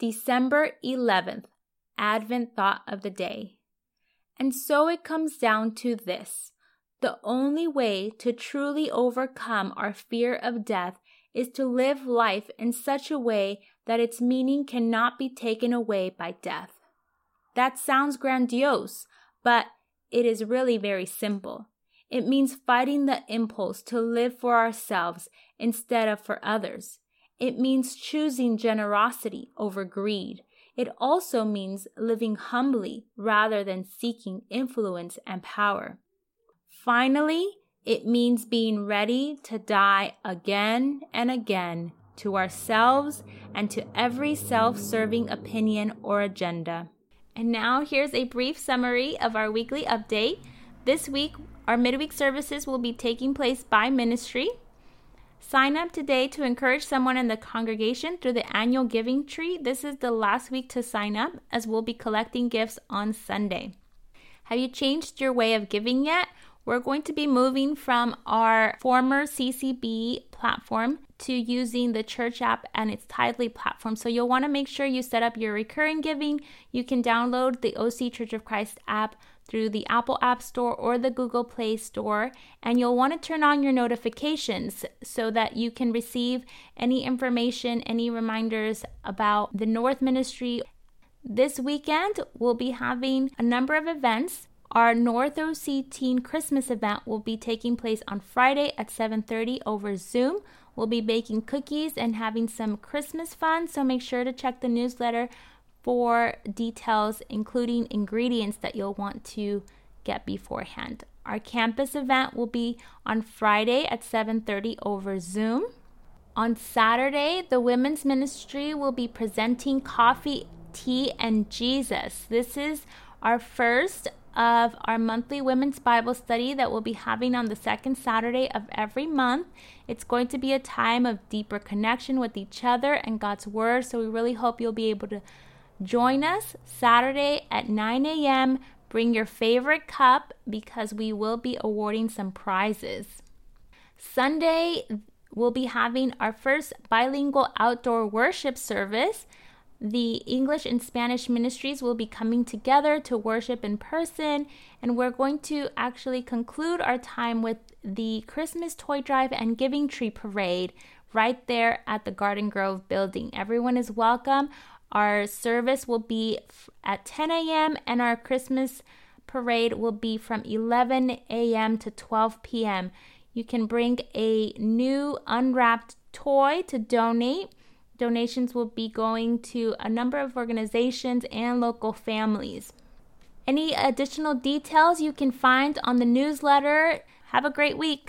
December 11th, Advent thought of the day. And so it comes down to this the only way to truly overcome our fear of death is to live life in such a way that its meaning cannot be taken away by death. That sounds grandiose, but it is really very simple. It means fighting the impulse to live for ourselves instead of for others. It means choosing generosity over greed. It also means living humbly rather than seeking influence and power. Finally, it means being ready to die again and again to ourselves and to every self serving opinion or agenda. And now here's a brief summary of our weekly update. This week, our midweek services will be taking place by ministry. Sign up today to encourage someone in the congregation through the annual giving tree. This is the last week to sign up as we'll be collecting gifts on Sunday. Have you changed your way of giving yet? We're going to be moving from our former CCB platform to using the church app and its Tithely platform. So you'll want to make sure you set up your recurring giving. You can download the OC Church of Christ app through the Apple App Store or the Google Play Store. And you'll want to turn on your notifications so that you can receive any information, any reminders about the North Ministry. This weekend, we'll be having a number of events. Our North OC Teen Christmas event will be taking place on Friday at 7:30 over Zoom. We'll be baking cookies and having some Christmas fun, so make sure to check the newsletter for details including ingredients that you'll want to get beforehand. Our campus event will be on Friday at 7:30 over Zoom. On Saturday, the women's ministry will be presenting coffee, tea and Jesus. This is our first of our monthly women's Bible study that we'll be having on the second Saturday of every month. It's going to be a time of deeper connection with each other and God's Word. So we really hope you'll be able to join us Saturday at 9 a.m. Bring your favorite cup because we will be awarding some prizes. Sunday, we'll be having our first bilingual outdoor worship service the English and Spanish ministries will be coming together to worship in person, and we're going to actually conclude our time with the Christmas toy drive and giving tree parade right there at the Garden Grove building. Everyone is welcome. Our service will be at 10 a.m., and our Christmas parade will be from 11 a.m. to 12 p.m. You can bring a new unwrapped toy to donate Donations will be going to a number of organizations and local families. Any additional details you can find on the newsletter. Have a great week.